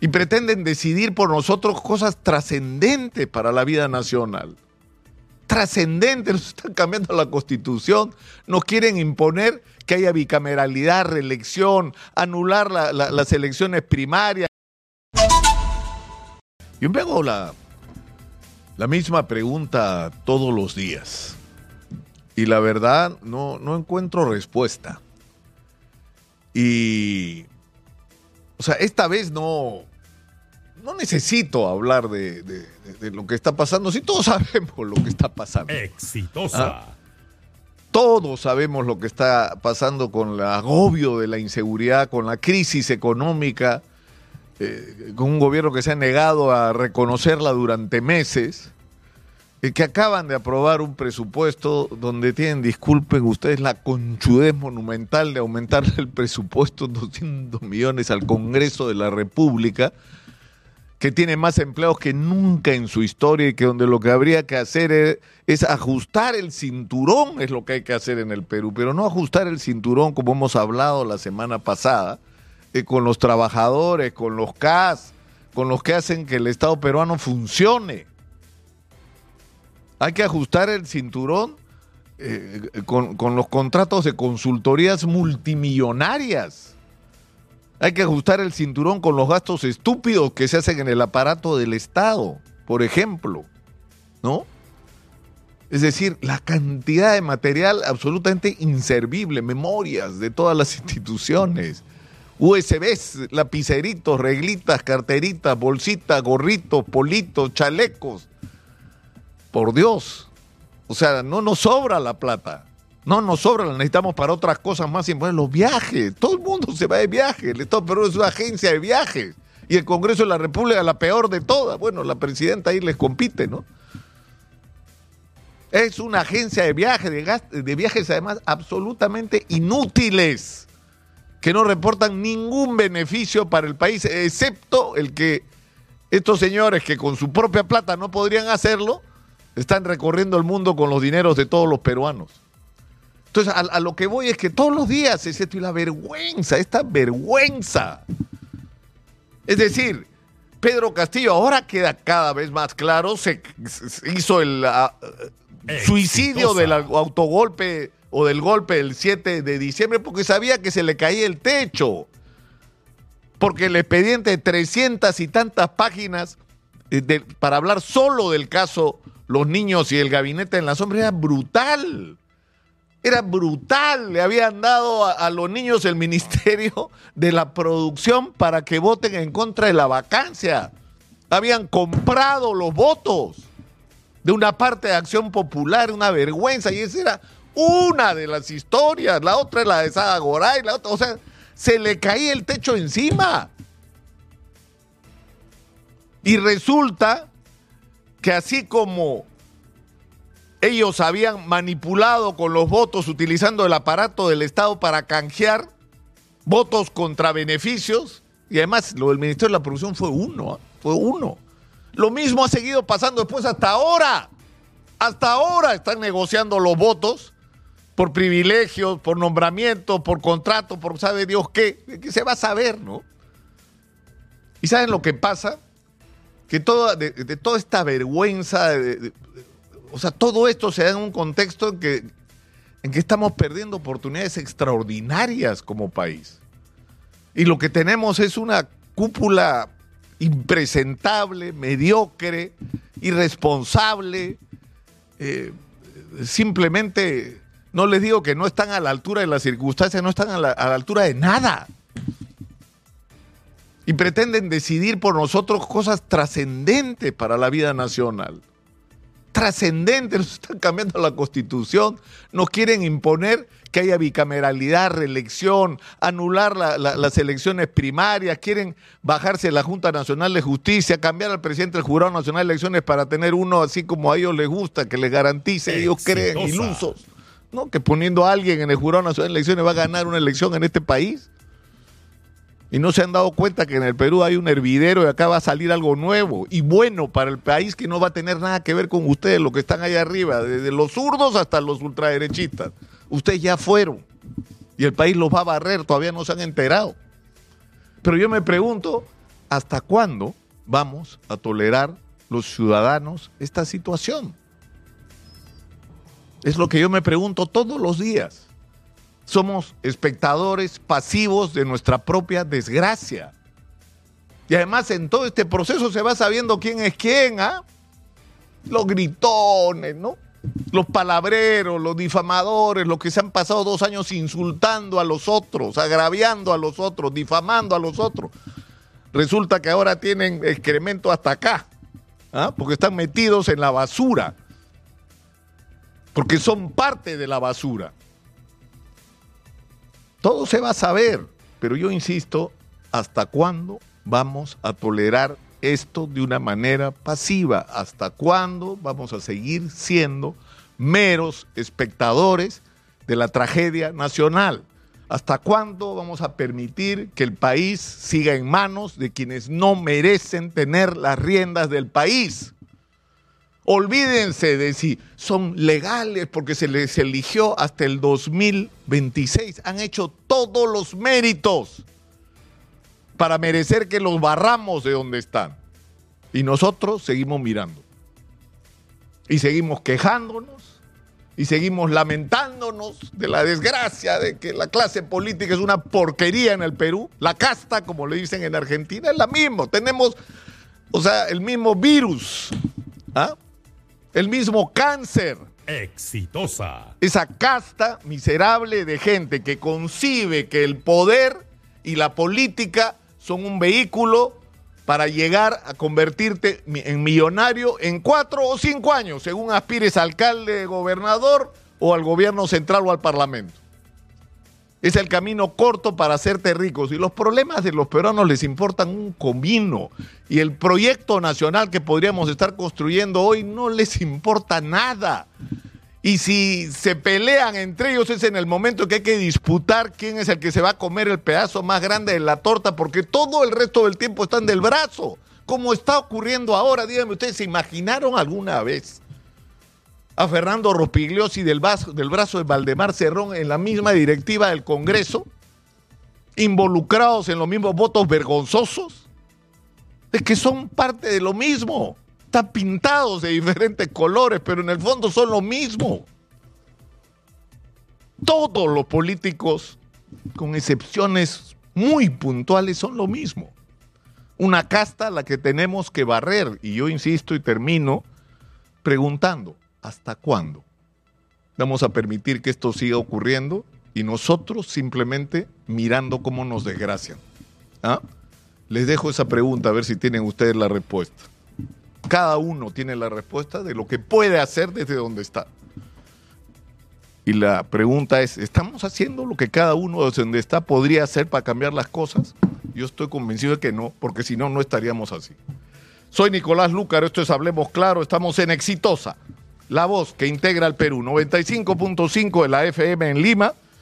y pretenden decidir por nosotros cosas trascendentes para la vida nacional. Trascendentes, nos están cambiando la constitución, nos quieren imponer que haya bicameralidad, reelección, anular las elecciones primarias. Yo me hago la, la misma pregunta todos los días y la verdad no, no encuentro respuesta. Y, o sea, esta vez no, no necesito hablar de, lo que está pasando, si todos sabemos lo que está pasando. Exitosa. Ah, todos sabemos lo que está pasando con el agobio de la inseguridad, con la crisis económica, eh, con un gobierno que se ha negado a reconocerla durante meses, que acaban de aprobar un presupuesto donde tienen, disculpen ustedes, la conchudez monumental de aumentarle el presupuesto en 200 millones al Congreso de la República que tiene más empleados que nunca en su historia y que donde lo que habría que hacer es, ajustar el cinturón, es lo que hay que hacer en el Perú, pero no ajustar el cinturón como hemos hablado la semana pasada, eh, con los trabajadores, con los CAS, con los que hacen que el Estado peruano funcione. Hay que ajustar el cinturón eh, con, con los contratos de consultorías multimillonarias hay que ajustar el cinturón con los gastos estúpidos que se hacen en el aparato del Estado, por ejemplo. ¿No? Es decir, la cantidad de material absolutamente inservible, memorias de todas las instituciones, USBs, lapiceritos, reglitas, carteritas, bolsitas, gorritos, politos, chalecos. Por Dios. O sea, no nos sobra la plata. No nos sobra, la necesitamos para otras cosas más importantes. Los viajes. Todo el mundo se va de viaje. El Estado Perú es una agencia de viajes. Y el Congreso de la República, la peor de todas. Bueno, la presidenta ahí les compite, ¿no? Es una agencia de viajes, de, de viajes además absolutamente inútiles, que no reportan ningún beneficio para el país, excepto el que estos señores que con su propia plata no podrían hacerlo, están recorriendo el mundo con los dineros de todos los peruanos. Entonces, a, lo que voy es que todos los días es esto y la vergüenza, esta vergüenza. Es decir, Pedro Castillo ahora queda cada vez más claro, se, hizo el ah, suicidio del autogolpe o del golpe del 7 de diciembre porque sabía que se le caía el techo. Porque el expediente de 300 y tantas páginas eh, para hablar solo del caso Los niños y el gabinete en la sombra era brutal. Era brutal. Le habían dado a, los niños el ministerio de la producción para que voten en contra de la vacancia. Habían comprado los votos de una parte de Acción Popular, una vergüenza. Y esa era una de las historias. La otra es la de Sada Goray. La otra, o sea, se le caía el techo encima. Y resulta que así como ellos habían manipulado con los votos utilizando el aparato del Estado para canjear votos contra beneficios. Y además lo del Ministerio de la Producción fue uno, ¿ah? fue uno. Lo mismo ha seguido pasando después hasta ahora. Hasta ahora están negociando los votos por privilegios, por nombramiento, por contrato, por sabe Dios qué, que se va a saber, ¿no? ¿Y saben lo que pasa? Que toda, de, toda esta vergüenza, o sea, todo esto se da en un contexto en que, en que estamos perdiendo oportunidades extraordinarias como país. Y lo que tenemos es una cúpula impresentable, mediocre, irresponsable. Eh, simplemente, no les digo que no están a la altura de las circunstancias, no están a la altura de nada. Y pretenden decidir por nosotros cosas trascendentes para la vida nacional. Trascendente, nos están cambiando la constitución, nos quieren imponer que haya bicameralidad, reelección, anular las elecciones primarias, quieren bajarse la Junta Nacional de Justicia, cambiar al presidente del Jurado Nacional de Elecciones para tener uno así como a ellos les gusta, que les garantice, ellos creen, ilusos, ¿no? Que poniendo a alguien en el Jurado Nacional de Elecciones va a ganar una elección en este país y no se han dado cuenta que en el Perú hay un hervidero y acá va a salir algo nuevo y bueno para el país que no va a tener nada que ver con ustedes, los que están allá arriba, desde los zurdos hasta los ultraderechistas. Ustedes ya fueron y el país los va a barrer, todavía no se han enterado. Pero yo me pregunto, ¿hasta cuándo vamos a tolerar los ciudadanos esta situación? Es lo que yo me pregunto todos los días. Somos espectadores pasivos de nuestra propia desgracia. Y además en todo este proceso se va sabiendo quién es quién, ¿ah? Los gritones, ¿no? Los palabreros, los difamadores, los que se han pasado dos años insultando a los otros, agraviando a los otros, difamando a los otros. Resulta que ahora tienen excremento hasta acá, ¿ah? porque están metidos en la basura, porque son parte de la basura. Todo se va a saber, pero yo insisto, ¿hasta cuándo vamos a tolerar esto de una manera pasiva? ¿Hasta cuándo vamos a seguir siendo meros espectadores de la tragedia nacional? ¿Hasta cuándo vamos a permitir que el país siga en manos de quienes no merecen tener las riendas del país? Olvídense de si son legales porque se les eligió hasta el 2026. Han hecho todos los méritos para merecer que los barramos de donde están. Y nosotros seguimos mirando. Y seguimos quejándonos. Y seguimos lamentándonos de la desgracia de que la clase política es una porquería en el Perú. La casta, como le dicen en Argentina, es la misma. Tenemos, o sea, el mismo virus. ¿ah? El mismo cáncer. Exitosa. Esa casta miserable de gente que concibe que el poder y la política son un vehículo para llegar a convertirte en millonario en cuatro o cinco años, según aspires alcalde, gobernador o al gobierno central o al parlamento. Es el camino corto para hacerte ricos. Y los problemas de los peruanos les importan un comino. Y el proyecto nacional que podríamos estar construyendo hoy no les importa nada. Y si se pelean entre ellos es en el momento que hay que disputar quién es el que se va a comer el pedazo más grande de la torta, porque todo el resto del tiempo están del brazo, como está ocurriendo ahora. Díganme ustedes, ¿se imaginaron alguna vez a Fernando Rospigliosi del del brazo de Valdemar Cerrón en la misma directiva del Congreso, involucrados en los mismos votos vergonzosos? Es que son parte de lo mismo. Están pintados de diferentes colores, pero en el fondo son lo mismo. Todos los políticos, con excepciones muy puntuales, son lo mismo. Una casta a la que tenemos que barrer. Y yo insisto y termino preguntando, ¿hasta cuándo vamos a permitir que esto siga ocurriendo y nosotros simplemente mirando cómo nos desgracian? ¿Ah? Les dejo esa pregunta a ver si tienen ustedes la respuesta. Cada uno tiene la respuesta de lo que puede hacer desde donde está. Y la pregunta es, ¿estamos haciendo lo que cada uno desde donde está podría hacer para cambiar las cosas? Yo estoy convencido de que no, porque si no, no estaríamos así. Soy Nicolás Lúcar, esto es Hablemos Claro, estamos en Exitosa, la voz que integra al Perú, 95.5 de la FM en Lima,